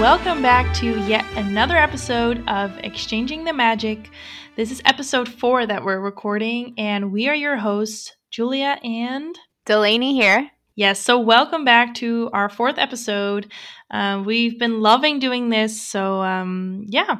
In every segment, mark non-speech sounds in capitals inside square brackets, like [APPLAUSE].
welcome back to yet another episode of Exchanging the Magic. This is episode four that we're recording, and we are your hosts, Julia and Delaney here. Yes, so welcome back to our fourth episode. Uh, we've been loving doing this, so um, yeah,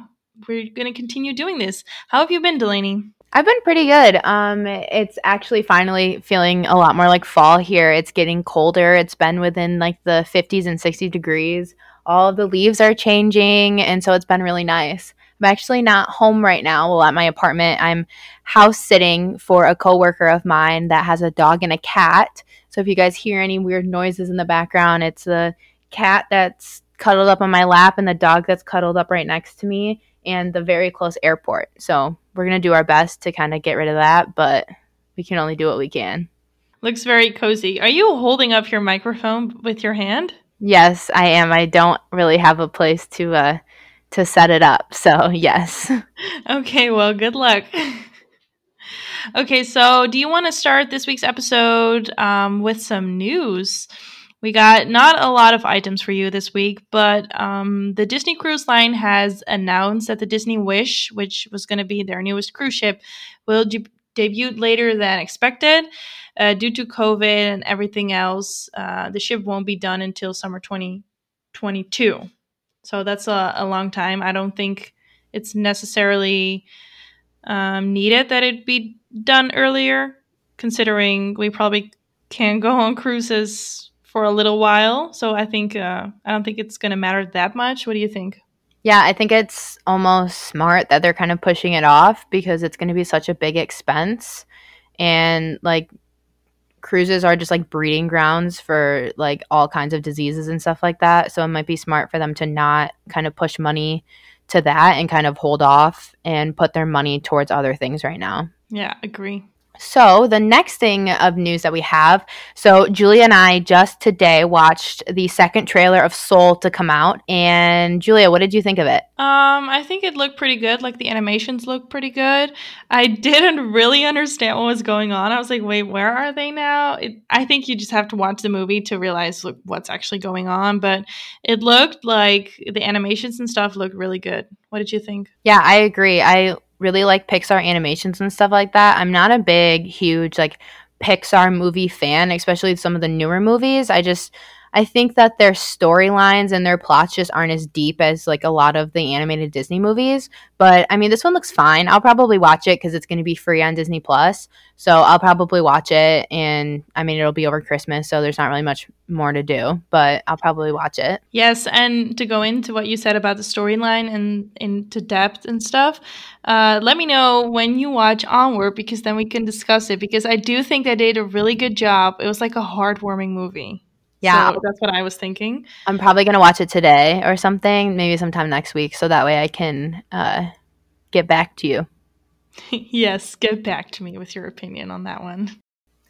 we're going to continue doing this. How have you been, Delaney? I've been pretty good. Um, it's actually finally feeling a lot more like fall here. It's getting colder. It's been within like the 50s and 60 degrees. All of the leaves are changing, and so it's been really nice. I'm actually not home right now. Well, at my apartment, I'm house sitting for a coworker of mine that has a dog and a cat. So if you guys hear any weird noises in the background, it's the cat that's cuddled up on my lap and the dog that's cuddled up right next to me and the very close airport. So we're going to do our best to kind of get rid of that, but we can only do what we can. Looks very cozy. Are you holding up your microphone with your hand? Yes, I am. I don't really have a place to uh to set it up. So, [LAUGHS] yes. okay, well, good luck. [LAUGHS] Okay, so do you want to start this week's episode um, with some news? We got not a lot of items for you this week, but um, the Disney Cruise Line has announced that the Disney Wish, which was going to be their newest cruise ship, will debut later than expected. Uh, due to COVID and everything else, uh, the ship won't be done until summer 2022. So that's a, a long time. I don't think it's necessarily um, needed that it be done earlier, considering we probably can go on cruises for a little while. So I think uh, I don't think it's going to matter that much. What do you think? Yeah, I think it's almost smart that they're kind of pushing it off because it's going to be such a big expense. And like cruises are just like breeding grounds for like all kinds of diseases and stuff like that. So it might be smart for them to not kind of push money to that and kind of hold off and put their money towards other things right now. Yeah, agree. So, the next thing of news that we have so, Julia and I just today watched the second trailer of Soul to come out. And, Julia, what did you think of it? Um, I think it looked pretty good. Like, the animations looked pretty good. I [LAUGHS] didn't really understand what was going on. I was like, wait, where are they now? It, I think you just have to watch the movie to realize look, what's actually going on. But it looked like the animations and stuff looked really good. What did you think? Yeah, I agree. I really like Pixar animations and stuff like that. I'm not a big, huge like Pixar movie fan, especially some of the newer movies. I just I think that their storylines and their plots just aren't as deep as like a lot of the animated Disney movies. But I mean, this one looks fine. I'll probably watch it because it's going to be free on Disney Plus. So I'll probably watch it, and I mean, it'll be over Christmas, so there's not really much more to do. But I'll probably watch it. Yes, and to go into what you said about the storyline and into depth and stuff, uh, let me know when you watch Onward because then we can discuss it. Because I do think they did a really good job. It was like a heartwarming movie. Yeah, so that's what I was thinking. I'm probably gonna watch it today or something, maybe sometime next week, so that way I can uh, get back to you. [LAUGHS] yes, get back to me with your opinion on that one.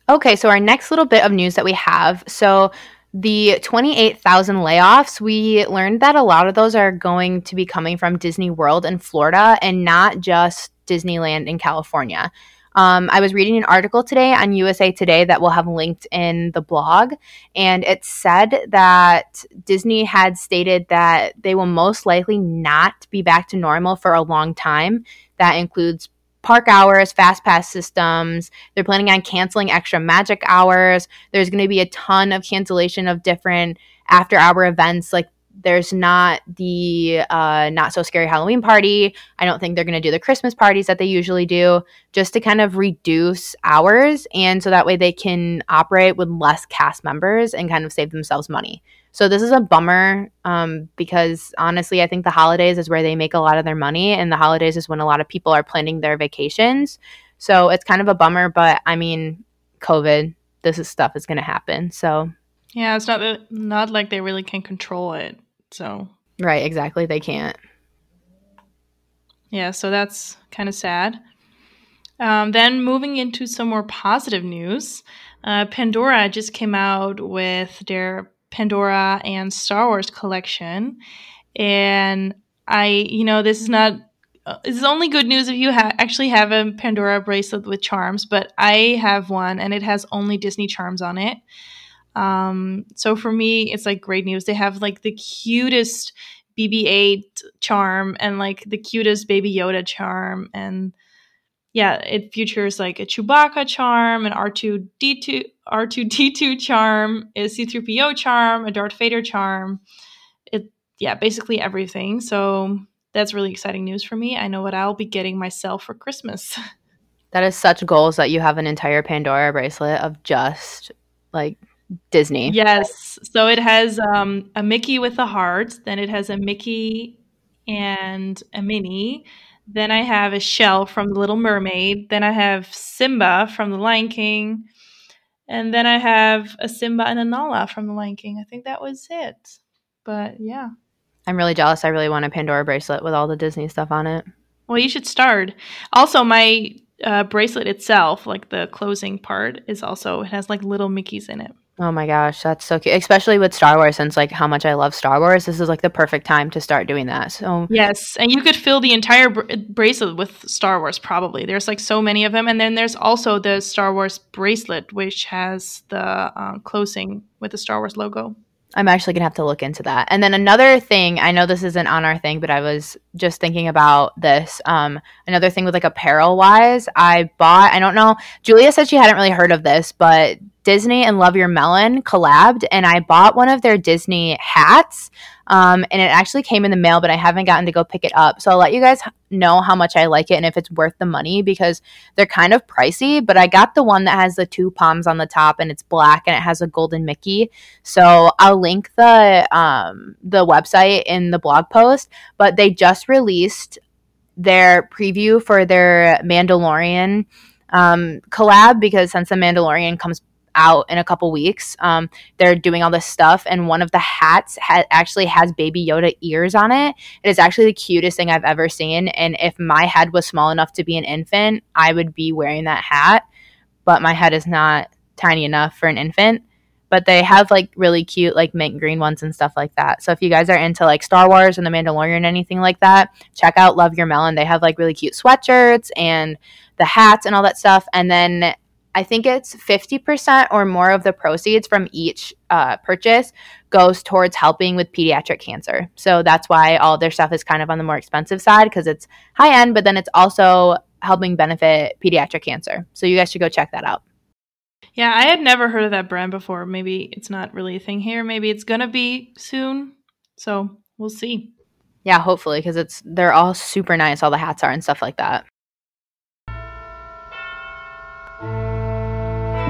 Okay, so our next little bit of news that we have. So the 28,000 layoffs, we learned that a lot of those are going to be coming from Disney World in Florida and not just Disneyland in California. Um, I was reading an article today on USA Today that we'll have linked in the blog, and it said that Disney had stated that they will most likely not be back to normal for a long time. That includes park hours, fast pass systems. They're planning on canceling extra magic hours. There's going to be a ton of cancellation of different after hour events like there's not the uh, not so scary Halloween party. I don't think they're going to do the Christmas parties that they usually do, just to kind of reduce hours, and so that way they can operate with less cast members and kind of save themselves money. So this is a bummer um, because honestly, I think the holidays is where they make a lot of their money, and the holidays is when a lot of people are planning their vacations. So it's kind of a bummer, but I mean, COVID, this is stuff is going to happen. So yeah, it's not not like they really can control it. So right, exactly, they can't. Yeah, so that's kind of sad. Um, then moving into some more positive news, uh, Pandora just came out with their Pandora and Star Wars collection, and I, you know, this is not. Uh, this is only good news if you ha- actually have a Pandora bracelet with charms, but I have one and it has only Disney charms on it. Um, so for me, it's like great news. They have like the cutest BB-8 charm and like the cutest Baby Yoda charm and yeah, it features like a Chewbacca charm, an R2D2 R2D2 charm, a C3PO charm, a Darth Vader charm. It yeah, basically everything. So that's really exciting news for me. I know what I'll be getting myself for Christmas. [LAUGHS] That is such goals that you have an entire Pandora bracelet of just like Disney. Yes. So it has um, a Mickey with a heart, then it has a Mickey and a Minnie. Then I have a shell from The Little Mermaid. Then I have Simba from The Lion King. And then I have a Simba and a Nala from The Lion King. I think that was it. But yeah. I'm really jealous. I really want a Pandora bracelet with all the Disney stuff on it. Well, you should start. Also, my uh, bracelet itself, like the closing part, is also it has like little Mickeys in it. Oh my gosh, that's so cute. Especially with Star Wars, since like how much I love Star Wars, this is like the perfect time to start doing that. So yes, and you could fill the entire br- bracelet with Star Wars. Probably there's like so many of them, and then there's also the Star Wars bracelet, which has the uh, closing with the Star Wars logo. I'm actually gonna have to look into that. And then another thing, I know this isn't on our thing, but I was just thinking about this. Um, another thing with like apparel wise, I bought. I don't know. Julia said she hadn't really heard of this, but Disney and Love Your Melon collabed, and I bought one of their Disney hats. Um, and it actually came in the mail, but I haven't gotten to go pick it up. So I'll let you guys know how much I like it and if it's worth the money because they're kind of pricey. But I got the one that has the two palms on the top and it's black and it has a golden Mickey. So I'll link the um, the website in the blog post. But they just released their preview for their Mandalorian um, collab because since the Mandalorian comes out in a couple weeks. Um, they're doing all this stuff, and one of the hats ha- actually has Baby Yoda ears on it. It is actually the cutest thing I've ever seen. And if my head was small enough to be an infant, I would be wearing that hat. But my head is not tiny enough for an infant. But they have like really cute, like mint green ones and stuff like that. So if you guys are into like Star Wars and The Mandalorian, and anything like that, check out Love Your Melon. They have like really cute sweatshirts and the hats and all that stuff. And then I think it's 50% or more of the proceeds from each uh, purchase goes towards helping with pediatric cancer. So that's why all their stuff is kind of on the more expensive side because it's high end, but then it's also helping benefit pediatric cancer. So you guys should go check that out. Yeah, I had never heard of that brand before. Maybe it's not really a thing here. Maybe it's going to be soon. So we'll see. Yeah, hopefully, because it's they're all super nice. All the hats are and stuff like that.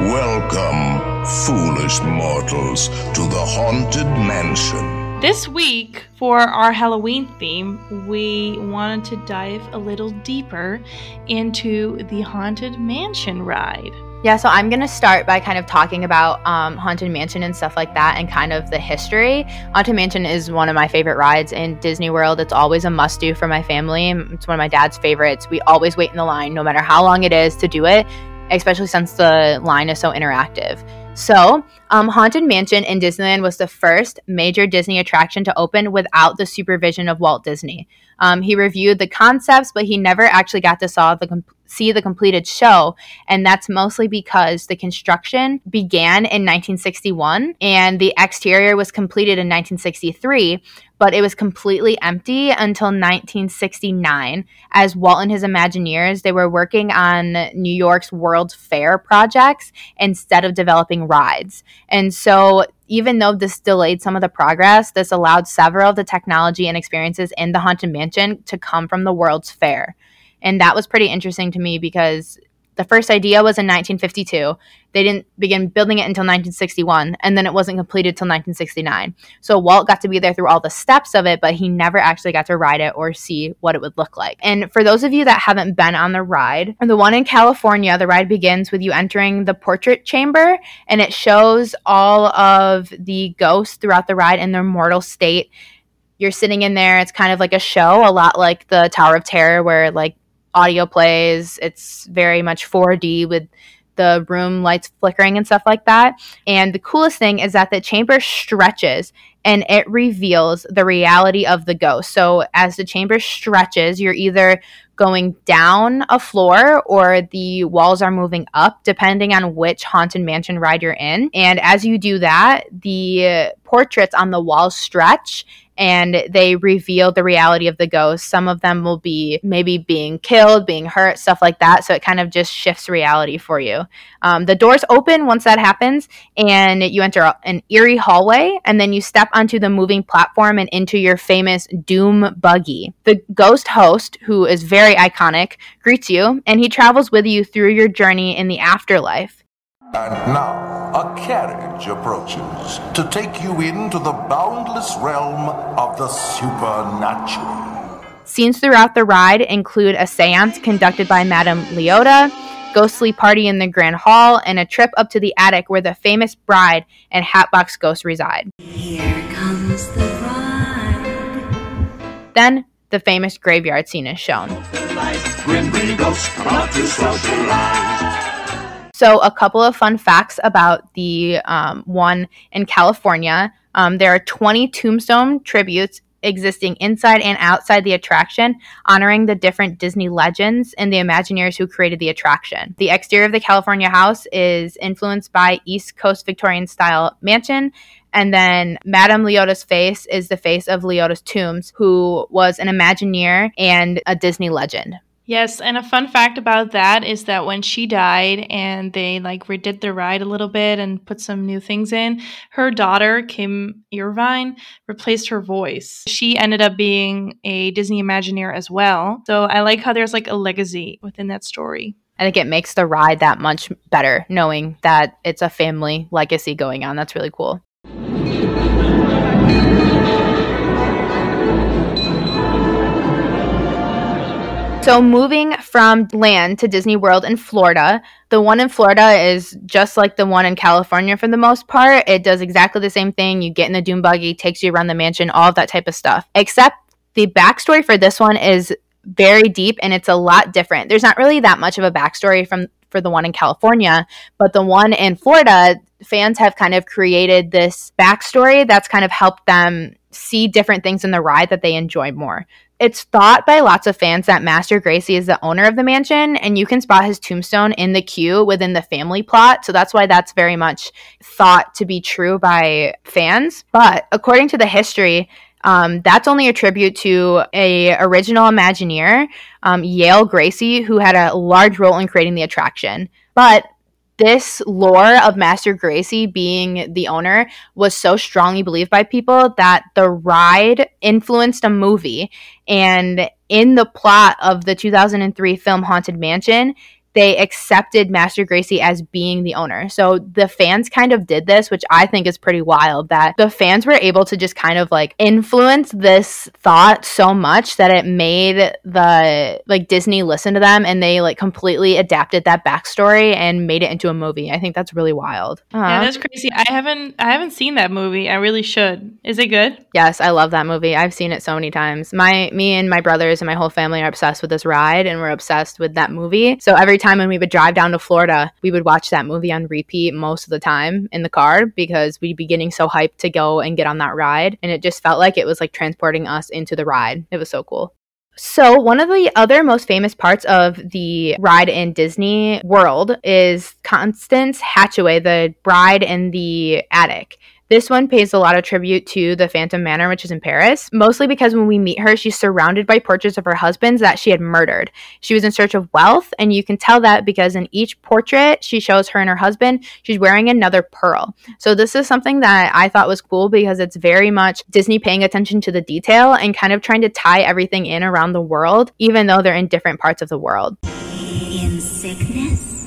Welcome, foolish mortals, to the Haunted Mansion. This week, for our Halloween theme, we wanted to dive a little deeper into the Haunted Mansion ride. Yeah, so I'm going to start by kind of talking about um, Haunted Mansion and stuff like that and kind of the history. Haunted Mansion is one of my favorite rides in Disney World. It's always a must do for my family. It's one of my dad's favorites. We always wait in the line, no matter how long it is, to do it especially since the line is so interactive. So, um, Haunted Mansion in Disneyland was the first major Disney attraction to open without the supervision of Walt Disney. Um, he reviewed the concepts, but he never actually got to saw the see the completed show, and that's mostly because the construction began in 1961 and the exterior was completed in 1963, but it was completely empty until 1969 as Walt and his Imagineers they were working on New York's World's Fair projects instead of developing rides. And so even though this delayed some of the progress, this allowed several of the technology and experiences in the Haunted Mansion to come from the World's Fair. And that was pretty interesting to me because the first idea was in 1952. They didn't begin building it until 1961, and then it wasn't completed until 1969. So Walt got to be there through all the steps of it, but he never actually got to ride it or see what it would look like. And for those of you that haven't been on the ride, the one in California, the ride begins with you entering the portrait chamber, and it shows all of the ghosts throughout the ride in their mortal state. You're sitting in there. It's kind of like a show, a lot like the Tower of Terror, where like audio plays. It's very much 4D with the room lights flickering and stuff like that. And the coolest thing is that the chamber stretches and it reveals the reality of the ghost. So as the chamber stretches, you're either going down a floor or the walls are moving up depending on which haunted mansion ride you're in. And as you do that, the portraits on the walls stretch and they reveal the reality of the ghosts. Some of them will be maybe being killed, being hurt, stuff like that. So it kind of just shifts reality for you. Um, the doors open once that happens, and you enter an eerie hallway, and then you step onto the moving platform and into your famous Doom buggy. The ghost host, who is very iconic, greets you, and he travels with you through your journey in the afterlife. And now, a carriage approaches to take you into the boundless realm of the supernatural. Scenes throughout the ride include a seance conducted by Madame Leota, ghostly party in the Grand Hall, and a trip up to the attic where the famous bride and Hatbox Ghost reside. Here comes the bride. Then, the famous graveyard scene is shown. So, a couple of fun facts about the um, one in California. Um, there are 20 tombstone tributes existing inside and outside the attraction, honoring the different Disney legends and the Imagineers who created the attraction. The exterior of the California house is influenced by East Coast Victorian style mansion. And then Madame Leota's face is the face of Leota's Toombs, who was an Imagineer and a Disney legend. Yes, and a fun fact about that is that when she died and they like redid the ride a little bit and put some new things in, her daughter, Kim Irvine, replaced her voice. She ended up being a Disney Imagineer as well. So I like how there's like a legacy within that story. I think it makes the ride that much better knowing that it's a family legacy going on. That's really cool. So, moving from land to Disney World in Florida, the one in Florida is just like the one in California for the most part. It does exactly the same thing. You get in the Doom buggy, takes you around the mansion, all of that type of stuff. Except the backstory for this one is very deep and it's a lot different. There's not really that much of a backstory from for the one in California, but the one in Florida, fans have kind of created this backstory that's kind of helped them see different things in the ride that they enjoy more. It's thought by lots of fans that Master Gracey is the owner of the mansion, and you can spot his tombstone in the queue within the family plot. So that's why that's very much thought to be true by fans. But according to the history, um, that's only a tribute to a original Imagineer, um, Yale Gracey, who had a large role in creating the attraction. But this lore of Master Gracey being the owner was so strongly believed by people that the ride influenced a movie. And in the plot of the 2003 film Haunted Mansion, they accepted Master Gracey as being the owner. So the fans kind of did this, which I think is pretty wild that the fans were able to just kind of like influence this thought so much that it made the like Disney listen to them and they like completely adapted that backstory and made it into a movie. I think that's really wild. Yeah, Uh-huh. that's crazy. I haven't I haven't seen that movie. I really should. Is it good? Yes, I love that movie. I've seen it so many times. My me and my brothers and my whole family are obsessed with this ride and we're obsessed with that movie. So every time when we would drive down to Florida, we would watch that movie on repeat most of the time in the car because we'd be getting so hyped to go and get on that ride and it just felt like it was like transporting us into the ride. It was so cool. So, one of the other most famous parts of the ride in Disney World is Constance Hatchaway, the bride in the attic. This one pays a lot of tribute to the Phantom Manor, which is in Paris, mostly because when we meet her, she's surrounded by portraits of her husbands that she had murdered. She was in search of wealth, and you can tell that because in each portrait she shows her and her husband, she's wearing another pearl. So, this is something that I thought was cool because it's very much Disney paying attention to the detail and kind of trying to tie everything in around the world, even though they're in different parts of the world. In sickness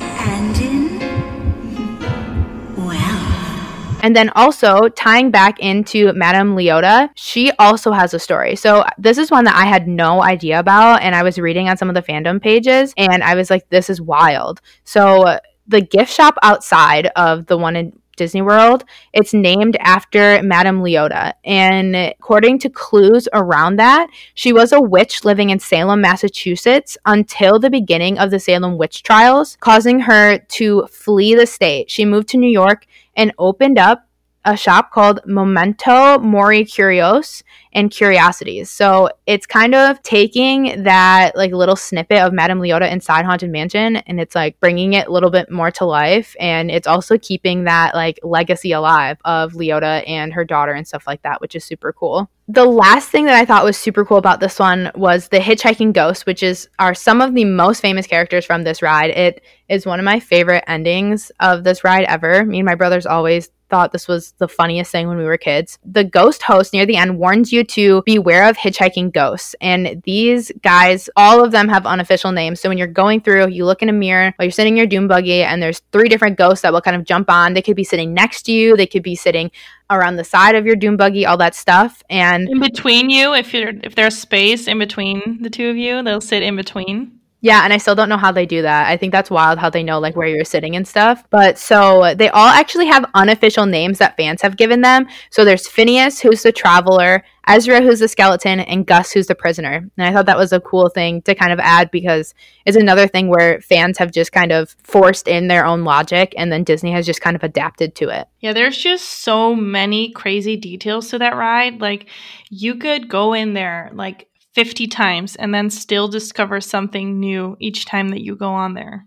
And then also tying back into Madame Leota, she also has a story. So this is one that I had no idea about, and I was reading on some of the fandom pages, and I was like, this is wild. So the gift shop outside of the one in Disney World, it's named after Madame Leota. And according to clues around that, she was a witch living in Salem, Massachusetts until the beginning of the Salem witch trials, causing her to flee the state. She moved to New York and opened up a shop called Memento Mori Curios and Curiosities. So it's kind of taking that like little snippet of Madame Leota inside Haunted Mansion and it's like bringing it a little bit more to life. And it's also keeping that like legacy alive of Leota and her daughter and stuff like that, which is super cool. The last thing that I thought was super cool about this one was the hitchhiking ghost, which is are some of the most famous characters from this ride. It is one of my favorite endings of this ride ever. Me and my brothers always thought this was the funniest thing when we were kids. The ghost host near the end warns you to beware of hitchhiking ghosts. And these guys, all of them have unofficial names. So when you're going through, you look in a mirror while you're sitting in your doom buggy, and there's three different ghosts that will kind of jump on. They could be sitting next to you, they could be sitting around the side of your doom buggy, all that stuff. And in between you, if you're if there's space in between the two of you, they'll sit in between. Yeah, and I still don't know how they do that. I think that's wild how they know like where you're sitting and stuff. But so they all actually have unofficial names that fans have given them. So there's Phineas, who's the traveler, Ezra, who's the skeleton, and Gus, who's the prisoner. And I thought that was a cool thing to kind of add because it's another thing where fans have just kind of forced in their own logic and then Disney has just kind of adapted to it. Yeah, there's just so many crazy details to that ride. Like you could go in there like 50 times and then still discover something new each time that you go on there.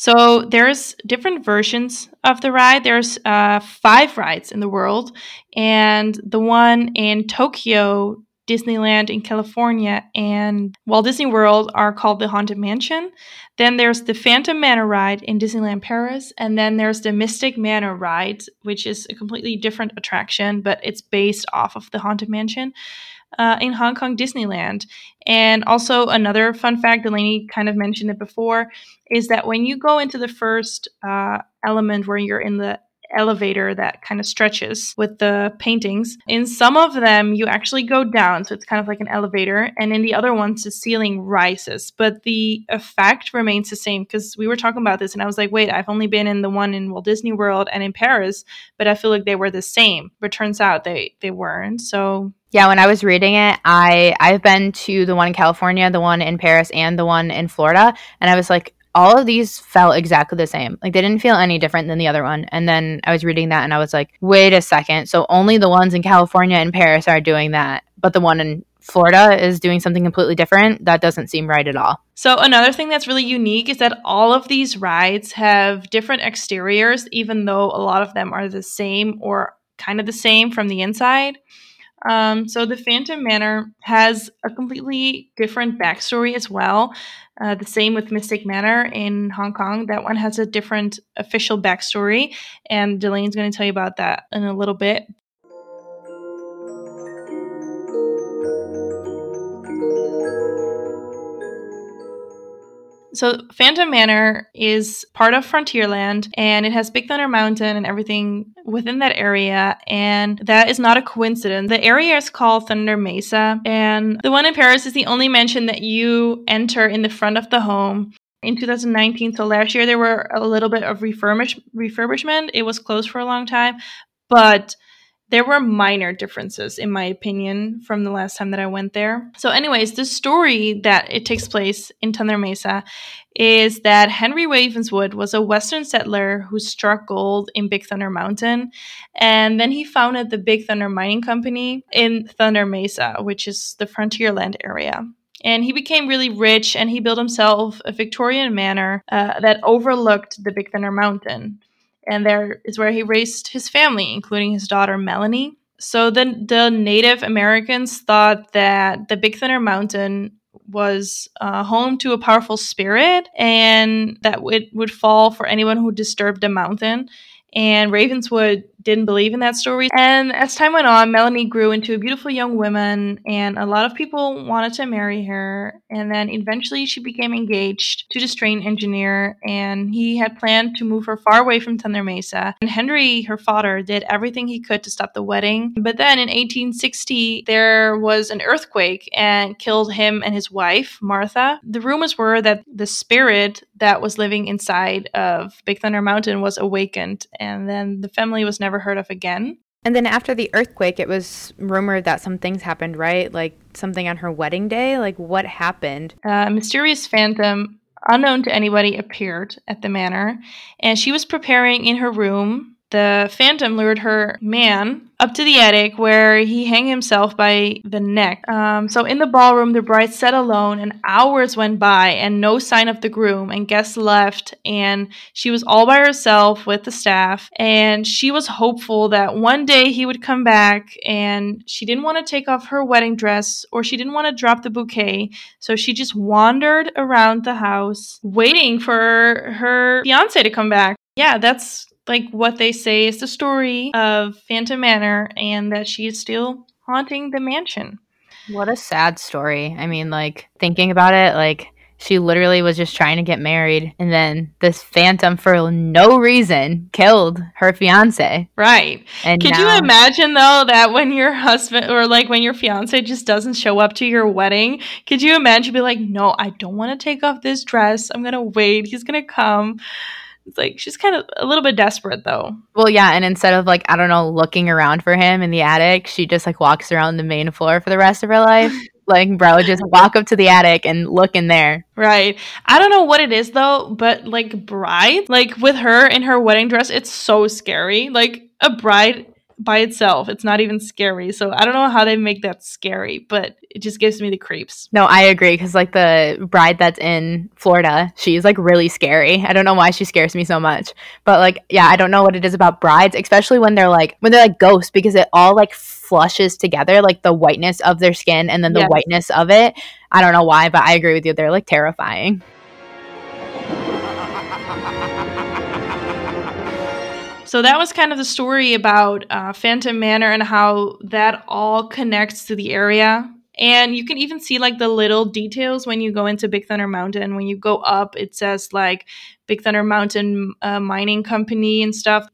So there's different versions of the ride. There's uh, five rides in the world, and the one in Tokyo, Disneyland in California, and Walt Disney World are called the Haunted Mansion. Then there's the Phantom Manor ride in Disneyland Paris, and then there's the Mystic Manor ride, which is a completely different attraction, but it's based off of the Haunted Mansion uh, in Hong Kong Disneyland. And also, another fun fact, Delaney kind of mentioned it before, is that when you go into the first uh, element where you're in the elevator that kind of stretches with the paintings. In some of them, you actually go down, so it's kind of like an elevator, and in the other ones, the ceiling rises, but the effect remains the same. Because we were talking about this, and I was like, wait, I've only been in the one in Walt Disney World and in Paris, but I feel like they were the same. But turns out they they weren't. So yeah, when I was reading it, I I've been to the one in California, the one in Paris, and the one in Florida, and I was like, all of these felt exactly the same. Like they didn't feel any different than the other one. And then I was reading that, and I was like, wait a second. So only the ones in California and Paris are doing that, but the one in Florida is doing something completely different. That doesn't seem right at all. So, another thing that's really unique is that all of these rides have different exteriors, even though a lot of them are the same or kind of the same from the inside. Um, so the Phantom Manor has a completely different backstory as well. Uh, the same with Mystic Manor in Hong Kong. That one has a different official backstory, and Delaney's going to tell you about that in a little bit. So, Phantom Manor is part of Frontierland and it has Big Thunder Mountain and everything within that area. And that is not a coincidence. The area is called Thunder Mesa. And the one in Paris is the only mansion that you enter in the front of the home. In 2019, so last year, there were a little bit of refurbish- refurbishment. It was closed for a long time, but there were minor differences, in my opinion, from the last time that I went there. So, anyways, the story that it takes place in Thunder Mesa is that Henry Ravenswood was a Western settler who struck gold in Big Thunder Mountain. And then he founded the Big Thunder Mining Company in Thunder Mesa, which is the Frontierland area. And he became really rich and he built himself a Victorian manor uh, that overlooked the Big Thunder Mountain and there is where he raised his family, including his daughter Melanie. So then the Native Americans thought that the Big Thunder Mountain was uh, home to a powerful spirit and that it would fall for anyone who disturbed the mountain. And Ravenswood didn't believe in that story. And as time went on, Melanie grew into a beautiful young woman, and a lot of people wanted to marry her. And then eventually she became engaged to this train engineer, and he had planned to move her far away from Thunder Mesa. And Henry, her father, did everything he could to stop the wedding. But then in 1860, there was an earthquake and killed him and his wife, Martha. The rumors were that the spirit that was living inside of Big Thunder Mountain was awakened, and then the family was never never heard of again. And then after the earthquake, it was rumored that some things happened, right? Like something on her wedding day. Like what happened? A mysterious phantom, unknown to anybody, appeared at the manor, and she was preparing in her room the Phantom lured her man up to the attic where he hung himself by the neck. Um, so in the ballroom, the bride sat alone, and hours went by, and no sign of the groom. And guests left, and she was all by herself with the staff. And she was hopeful that one day he would come back, and she didn't want to take off her wedding dress or she didn't want to drop the bouquet. So she just wandered around the house, waiting for her fiance to come back. Yeah, that's like what they say is the story of Phantom Manor and that she is still haunting the mansion. What a sad story. I mean, like thinking about it, like she literally was just trying to get married and then this phantom for no reason killed her fiance. Right. And Could now- you imagine though that when your husband or like when your fiance just doesn't show up to your wedding, could you imagine be like, "No, I don't want to take off this dress. I'm going to wait. He's going to come." It's like she's kind of a little bit desperate though. Well, yeah, and instead of like I don't know, looking around for him in the attic, she just like walks around the main floor for the rest of her life. [LAUGHS] like, bro, just walk up to the attic and look in there. Right. I don't know what it is though, but like bride, like with her in her wedding dress, it's so scary. Like a bride by itself, it's not even scary. So I don't know how they make that scary, but it just gives me the creeps. No, I agree because like the bride that's in Florida, she's like really scary. I don't know why she scares me so much, but like yeah, I don't know what it is about brides, especially when they're like when they're like ghosts because it all like flushes together, like the whiteness of their skin and then the Yes. whiteness of it. I don't know why, but I agree with you. They're like terrifying. So that was kind of the story about uh, Phantom Manor and how that all connects to the area. And you can even see like the little details when you go into Big Thunder Mountain. When you go up, it says like Big Thunder Mountain uh, Mining Company and stuff.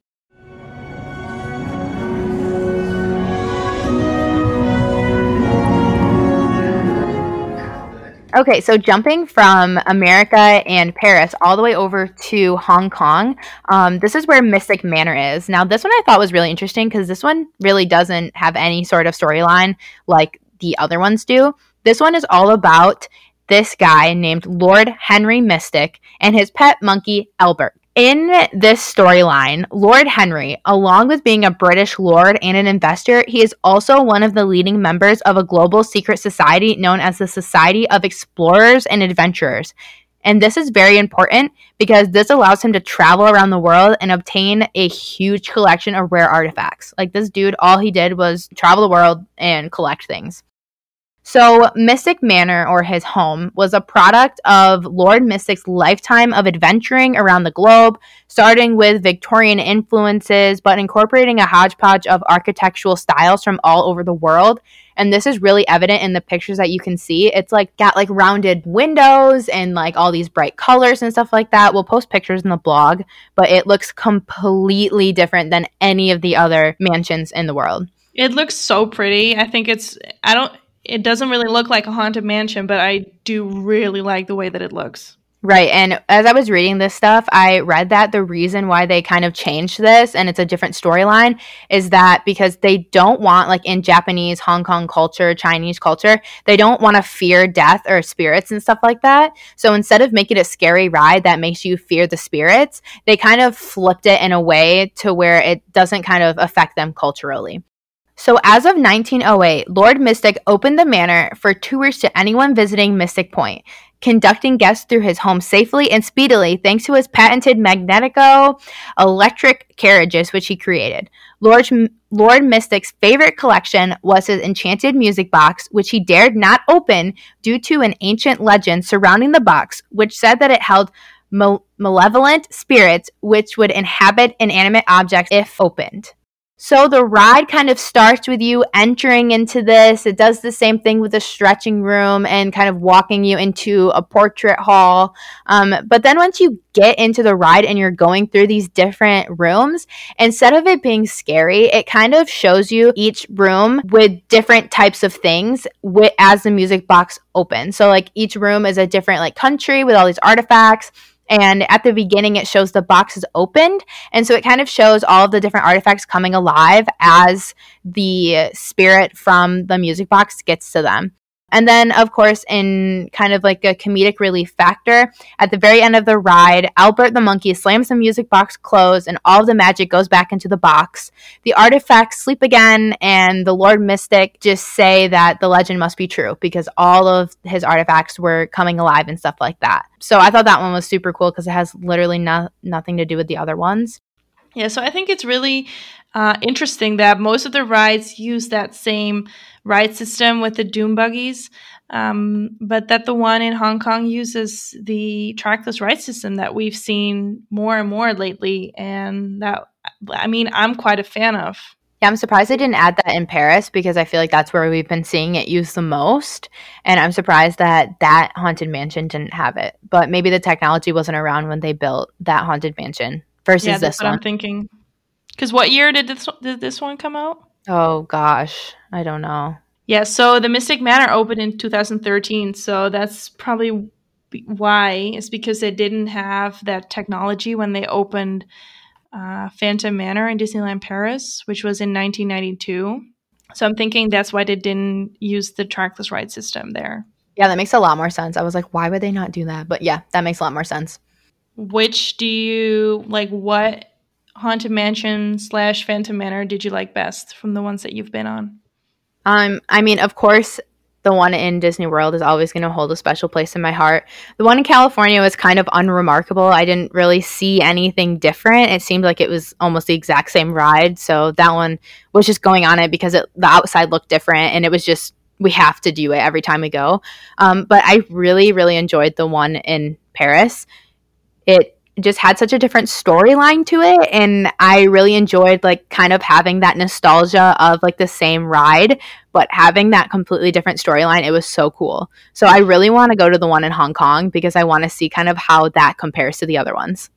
Okay, so jumping from America and Paris all the way over to Hong Kong, um, this is where Mystic Manor is. Now, this one I thought was really interesting because this one really doesn't have any sort of storyline like the other ones do. This one is all about this guy named Lord Henry Mystic and his pet monkey, Albert. In this storyline, Lord Henry, along with being a British lord and an investor, he is also one of the leading members of a global secret society known as the Society of Explorers and Adventurers. And this is very important because this allows him to travel around the world and obtain a huge collection of rare artifacts. Like this dude, all he did was travel the world and collect things. So, Mystic Manor, or his home, was a product of Lord Mystic's lifetime of adventuring around the globe, starting with Victorian influences, but incorporating a hodgepodge of architectural styles from all over the world. And this is really evident in the pictures that you can see. It's like got like rounded windows and like all these bright colors and stuff like that. We'll post pictures in the blog, but it looks completely different than any of the other mansions in the world. It looks so pretty. I think it's, I don't, it doesn't really look like a haunted mansion, but I do really like the way that it looks. Right. And as I was reading this stuff, I read that the reason why they kind of changed this and it's a different storyline is that because they don't want, like in Japanese, Hong Kong culture, Chinese culture, they don't want to fear death or spirits and stuff like that. So instead of making it a scary ride that makes you fear the spirits, they kind of flipped it in a way to where it doesn't kind of affect them culturally. So, as of 1908, Lord Mystic opened the manor for tours to anyone visiting Mystic Point, conducting guests through his home safely and speedily thanks to his patented Magnetico electric carriages, which he created. Lord, Lord Mystic's favorite collection was his enchanted music box, which he dared not open due to an ancient legend surrounding the box, which said that it held mal- malevolent spirits which would inhabit inanimate objects if opened. So the ride kind of starts with you entering into this. It does the same thing with the stretching room and kind of walking you into a portrait hall. Um, but then once you get into the ride and you're going through these different rooms, instead of it being scary, it kind of shows you each room with different types of things with, as the music box opens. So like each room is a different like country with all these artifacts. And at the beginning, it shows the box is opened. And so it kind of shows all of the different artifacts coming alive as the spirit from the music box gets to them. And then, of course, in kind of like a comedic relief factor, at the very end of the ride, Albert the monkey slams the music box closed and all the magic goes back into the box. The artifacts sleep again, and the Lord Mystic just say that the legend must be true because all of his artifacts were coming alive and stuff like that. So I thought that one was super cool because it has literally no- nothing to do with the other ones. Yeah, so I think it's really uh, interesting that most of the rides use that same ride system with the Doom buggies, um, but that the one in Hong Kong uses the trackless ride system that we've seen more and more lately, and that I mean I'm quite a fan of. Yeah, I'm surprised they didn't add that in Paris because I feel like that's where we've been seeing it used the most. And I'm surprised that that Haunted Mansion didn't have it. But maybe the technology wasn't around when they built that Haunted Mansion versus yeah, this that's what one. I'm thinking. Because what year did this did this one come out? Oh gosh, I don't know. Yeah, so the Mystic Manor opened in 2013, so that's probably why. It's because they didn't have that technology when they opened uh, Phantom Manor in Disneyland Paris, which was in 1992. So I'm thinking that's why they didn't use the trackless ride system there. Yeah, that makes a lot more sense. I was like, why would they not do that? But yeah, that makes a lot more sense. Which do you like? What Haunted Mansion slash Phantom Manor did you like best from the ones that you've been on? Um, I mean, of course, the one in Disney World is always going to hold a special place in my heart. The one in California was kind of unremarkable. I didn't really see anything different. It seemed like it was almost the exact same ride. So that one was just going on it because it, the outside looked different and it was just, we have to do it every time we go. Um, but I really, really enjoyed the one in Paris. It just had such a different storyline to it and i really enjoyed like kind of having that nostalgia of like the same ride but having that completely different storyline it was so cool so i really want to go to the one in hong kong because i want to see kind of how that compares to the other ones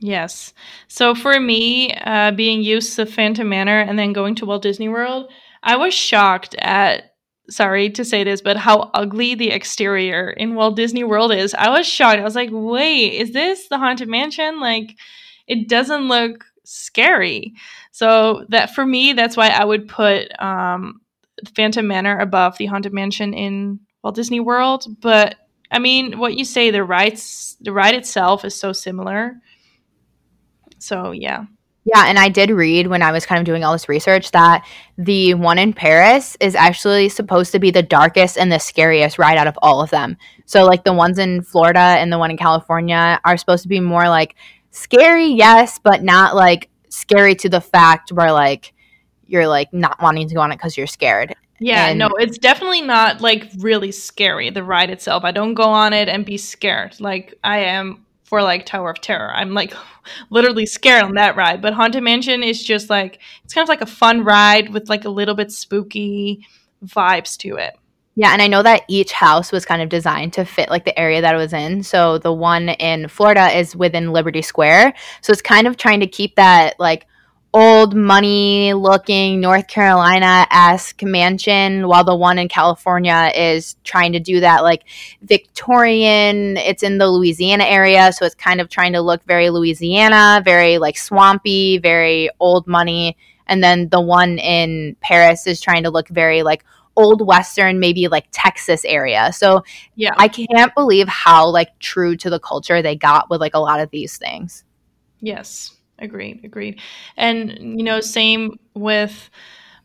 Yes. So for me, uh, being used to Phantom Manor and then going to Walt Disney World, I was shocked at, sorry to say this, but how ugly the exterior in Walt Disney World is. I was shocked. I was like, wait, is this the Haunted Mansion? Like, it doesn't look scary. So that for me, that's why I would put um, Phantom Manor above the Haunted Mansion in Walt Disney World. But I mean, what you say, the rides, the ride itself is so similar. So yeah. Yeah, and I did read when I was kind of doing all this research that the one in Paris is actually supposed to be the darkest and the scariest ride out of all of them. So, like the ones in Florida and the one in California are supposed to be more like scary, yes, but not like scary to the fact where like you're like not wanting to go on it because you're scared. Yeah, And- no, it's definitely not like really scary, the ride itself. I don't go on it and be scared. Like I am for like Tower of Terror. I'm like literally scared on that ride. But Haunted Mansion is just like it's kind of like a fun ride with like a little bit spooky vibes to it. Yeah, and I know that each house was kind of designed to fit like the area that it was in. So the one in Florida is within Liberty Square. So it's kind of trying to keep that like old money looking North Carolina esque mansion, while the one in California is trying to do that like Victorian. It's in the Louisiana area. So it's kind of trying to look very Louisiana, very like swampy, very old money. And then the one in Paris is trying to look very like old western maybe like texas area so Yeah. i can't believe how like true to the culture they got with like a lot of these things Yes, agreed, agreed. And you know, same with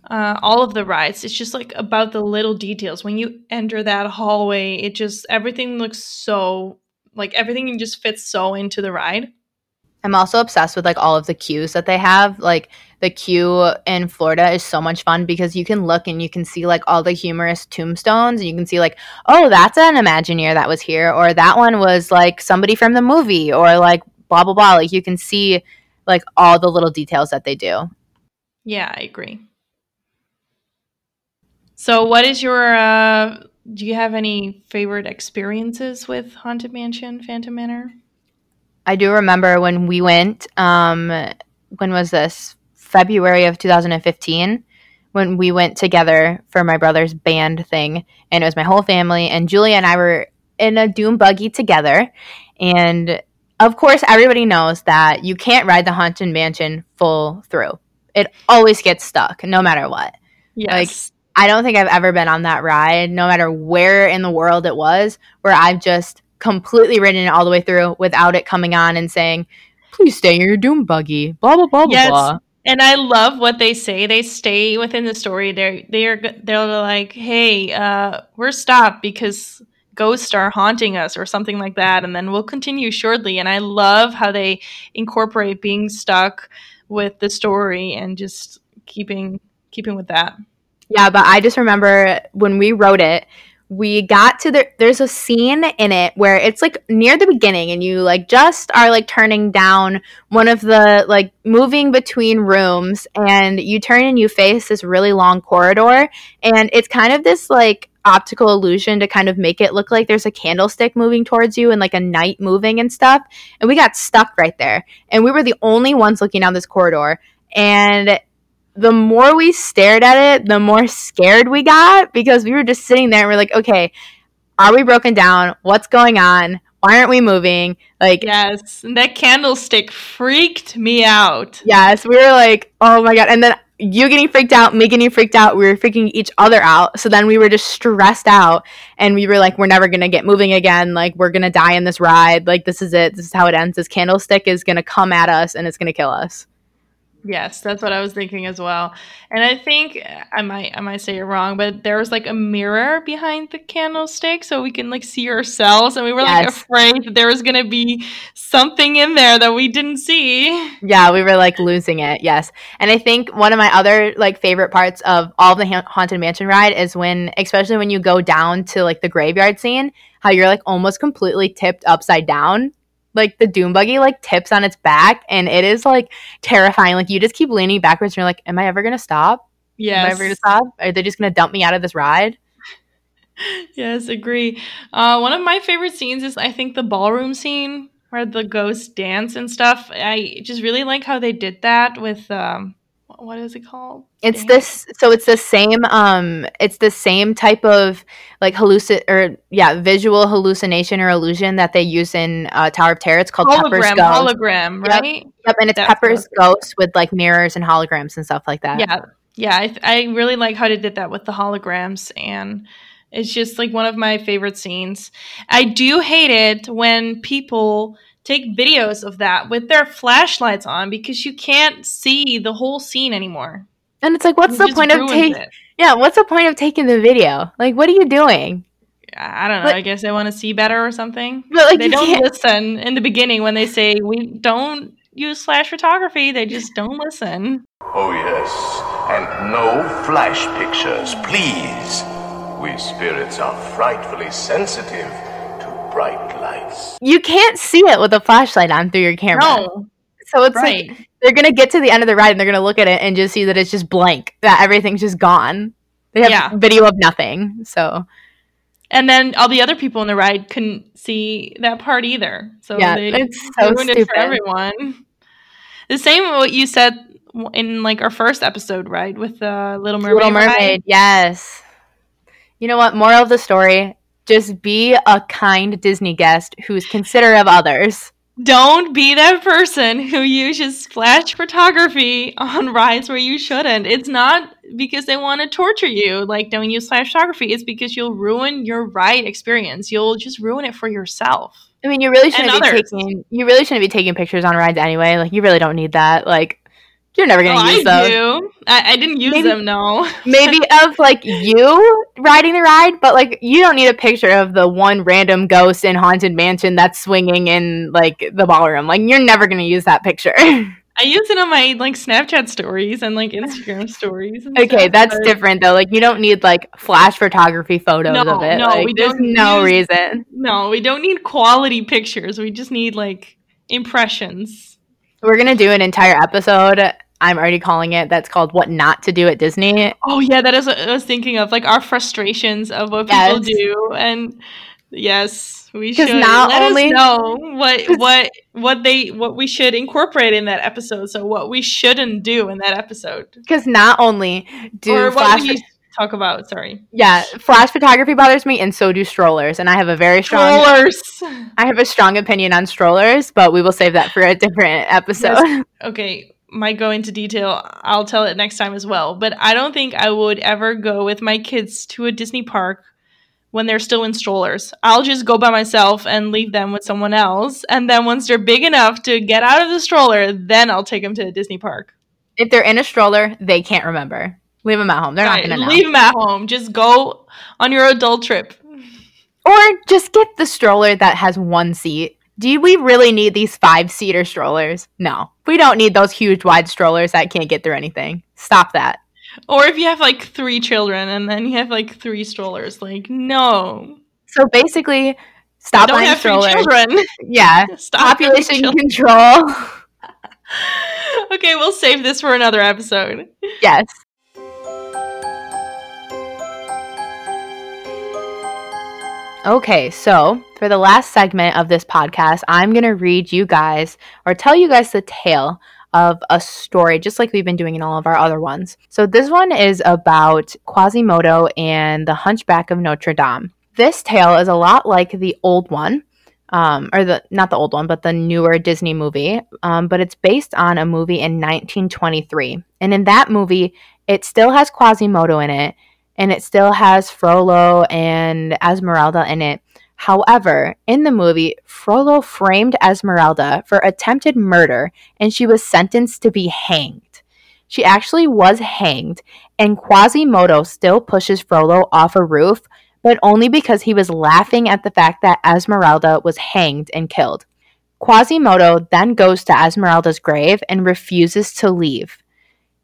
uh, all of the rides. It's just like about the little details. When you enter that hallway, it just everything looks so like everything just fits so into the ride. i'm also obsessed with like all of the queues that they have like the queue in florida is so much fun because you can look and you can see like all the humorous tombstones and you can see like oh that's an imagineer that was here or that one was like somebody from the movie or like blah blah blah like you can see like all the little details that they do Yeah, I agree. So, what is your? Uh, do you have any favorite experiences with Haunted Mansion, Phantom Manor? I do remember when we went. Um, when was this? February of 2015. When we went together for my brother's band thing, and it was my whole family, and Julia and I were in a doom buggy together, and of course, everybody knows that you can't ride the haunted mansion full through. It always gets stuck, no matter what. Yes. Like, I don't think I've ever been on that ride, no matter where in the world it was, where I've just completely ridden it all the way through without it coming on and saying, "Please stay in your doom buggy." Blah blah blah Yes. blah. And I love what they say. They stay within the story. They're they're they're like, "Hey, uh, we're stopped because ghosts are haunting us," or something like that, and then we'll continue shortly. And I love how they incorporate being stuck with the story and just keeping keeping with that. Yeah, but I just remember when we wrote it, we got to the there's a scene in it where it's like near the beginning and you like just are like turning down one of the like moving between rooms and you turn and you face this really long corridor and it's kind of this like optical illusion to kind of make it look like there's a candlestick moving towards you and like a knight moving and stuff and we got stuck right there and we were the only ones looking down this corridor and the more we stared at it, the more scared we got because we were just sitting there and we're like, okay, are we broken down? What's going on? Why aren't we moving? Like, Yes, and that candlestick freaked me out. yes, we were like, oh my God. And then you getting freaked out, me getting freaked out, we were freaking each other out. So then we were just stressed out and we were like, we're never going to get moving again. Like, we're going to die in this ride. Like, this is it. This is how it ends. This candlestick is going to come at us and it's going to kill us. Yes, that's what I was thinking as well. And I think I might I might say it wrong, but there was like a mirror behind the candlestick so we can like see ourselves and we were like afraid that there was going to be something in there that we didn't see. Yeah, we were like losing it. Yes. And I think one of my other like favorite parts of all of the Ha- Haunted Mansion ride is when especially when you go down to like the graveyard scene, how you're like almost completely tipped upside down. Like the doom buggy like tips on its back and it is like terrifying. Like you just keep leaning backwards and you're like, Am I ever gonna stop? Am I ever gonna stop? Are they just gonna dump me out of this ride? [LAUGHS] Yes, agree. Uh, one of my favorite scenes is I think the ballroom scene where the ghosts dance and stuff. I just really like how they did that with um what is it called? It's Dang. this so it's the same um it's the same type of like hallucin or yeah, visual hallucination or illusion that they use in uh, Tower of Terror. It's called Pepper's hologram, Ghost. hologram, right? Yep, and it's That's Pepper's was Ghost with like mirrors and holograms and stuff like that. Yeah, yeah. I, I really like how they did that with the holograms, and it's just like one of my favorite scenes. I do hate it when people take videos of that with their flashlights on because you can't see the whole scene anymore. And it's like what's It the point of taking. Yeah, what's the point of taking the video? Like what are you doing? I I don't know. But- I guess they want to see better or something. But like they don't can't listen in the beginning when they say we don't use flash photography. They just don't listen. Oh, yes. And no flash pictures, please. We spirits are frightfully sensitive to bright lights. You can't see it with a flashlight on through your camera. No, So it's right. like they're gonna get to the end of the ride and they're gonna look at it and just see that it's just blank, that everything's just gone. They have Yeah. video of nothing. So And then all the other people in the ride couldn't see that part either. So Yeah, they it's so ruined it for stupid. everyone. The same what you said in like our first episode, right, with the Little Mermaid. Little ride. Mermaid, yes. You know what? Moral of the story: just be a kind Disney guest who's considerate of others. Don't be that person who uses flash photography on rides where you shouldn't. It's not because they want to torture you. Like, don't use flash photography. It's because you'll ruin your ride experience. You'll just ruin it for yourself. I mean, you really shouldn't be others. taking you really shouldn't be taking pictures on rides anyway. Like, you really don't need that. Like, you're never gonna Oh, use I those. do. I, I didn't use Maybe- them, no. [LAUGHS] Maybe of like you riding the ride, but like you don't need a picture of the one random ghost in haunted mansion that's swinging in like the ballroom. Like, you're never gonna use that picture. [LAUGHS] I use it on my like Snapchat stories and like Instagram stories. and okay, stuff, that's but- different though. Like, you don't need like flash photography photos No, of it. no, like, we there's don't no use- reason. No, we don't need quality pictures. We just need like impressions. We're gonna do an entire episode. I'm already calling it. That's called "What Not to Do at Disney." Oh yeah, that is what I was thinking of, like our frustrations of what people do, and yes, we should not let only- us know what [LAUGHS] what what they what we should incorporate in that episode. So what we shouldn't do in that episode, Because not only do or flash, we talk about. Sorry, yeah, flash photography bothers me, and so do strollers. And I have a very strong, strollers. I have a strong opinion on strollers, but we will save that for a different episode. [LAUGHS] Okay, might go into detail. I'll tell it next time as well. But I don't think I would ever go with my kids to a Disney park when they're still in strollers. I'll just go by myself and leave them with someone else. And then once they're big enough to get out of the stroller, then I'll take them to a Disney park. If they're in a stroller, they can't remember. Leave them at home. They're Right, not going to know. leave them at home. Just go on your adult trip. Or just get the stroller that has one seat. Do we really need these five seater strollers? No. We don't need those huge wide strollers that can't get through anything. Stop that. Or if you have like three children and then you have like three strollers, like no, So basically, stop don't buying have three strollers. children. [LAUGHS] Yeah. [LAUGHS] Stop Population control. [LAUGHS] okay, we'll save this for another episode. yes. Okay, so for the last segment of this podcast, I'm going to read you guys or tell you guys the tale of a story, just like we've been doing in all of our other ones. So this one is about Quasimodo and the Hunchback of Notre Dame. This tale is a lot like the old one, um, or the not the old one, but the newer Disney movie. Um, but it's based on a movie in 1923, and in that movie, it still has Quasimodo in it, and it still has Frollo and Esmeralda in it. However, in the movie, Frollo framed Esmeralda for attempted murder, and she was sentenced to be hanged. She actually was hanged, and Quasimodo still pushes Frollo off a roof, but only because he was laughing at the fact that Esmeralda was hanged and killed. Quasimodo then goes to Esmeralda's grave and refuses to leave.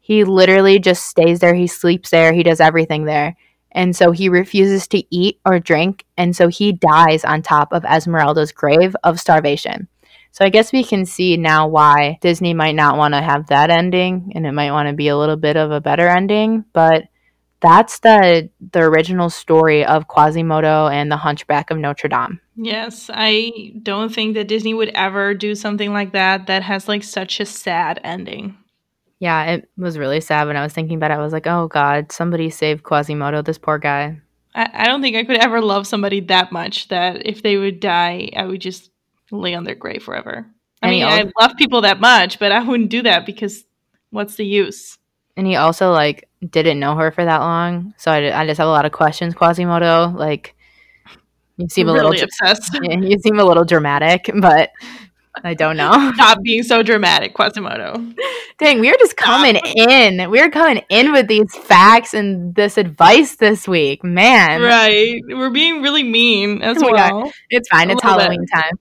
He literally just stays there, he sleeps there, he does everything there. And so he refuses to eat or drink, and so he dies on top of Esmeralda's grave of starvation. So I guess we can see now why Disney might not want to have that ending and it might want to be a little bit of a better ending, but that's the the original story of Quasimodo and the Hunchback of Notre Dame. Yes, I don't think that Disney would ever do something like that that has like such a sad ending. Yeah, it was really sad when I was thinking about it. I was like, "Oh God, somebody save Quasimodo, this poor guy." I, I don't think I could ever love somebody that much that if they would die, I would just lay on their grave forever. I And mean, I love people that much, but I wouldn't do that because what's the use? And he also like didn't know her for that long, so I, I just have a lot of questions. Quasimodo, like, you seem a really little, obsessed. yeah, [LAUGHS] you seem a little dramatic, but I don't know. [LAUGHS] Stop being so dramatic, Quasimodo. Dang, we are just coming in. We are coming in with these facts and this advice this week, man. Right. We're being really mean as Oh God. well. It's fine. A It's little bit. Halloween time.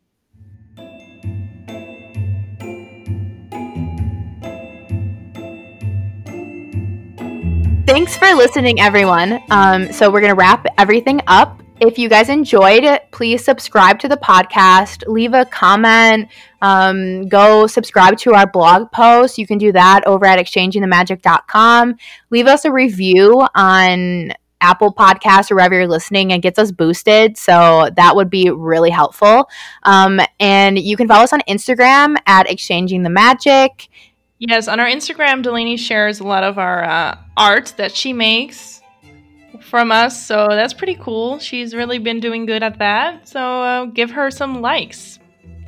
Thanks for listening, everyone. Um, so we're gonna wrap everything up. If you guys enjoyed it, please subscribe to the podcast. Leave a comment. Um, go subscribe to our blog post. You can do that over at exchangingthemagic.com. Leave us a review on Apple Podcasts or wherever you're listening and gets us boosted. So that would be really helpful. Um, and you can follow us on Instagram at Exchanging the Magic. Yes, on our Instagram, Delaney shares a lot of our uh, art that she makes from us. So that's pretty cool. She's really been doing good at that. So uh, give her some likes.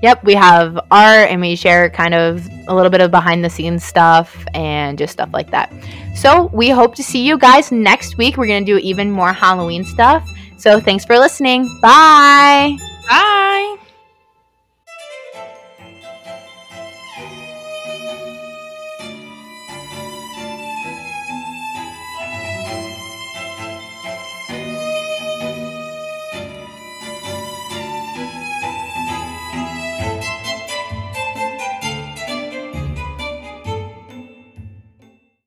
Yep, we have art and we share kind of a little bit of behind the scenes stuff and just stuff like that. So we hope to see you guys next week. We're going to do even more Halloween stuff. So thanks for listening. Bye. Bye.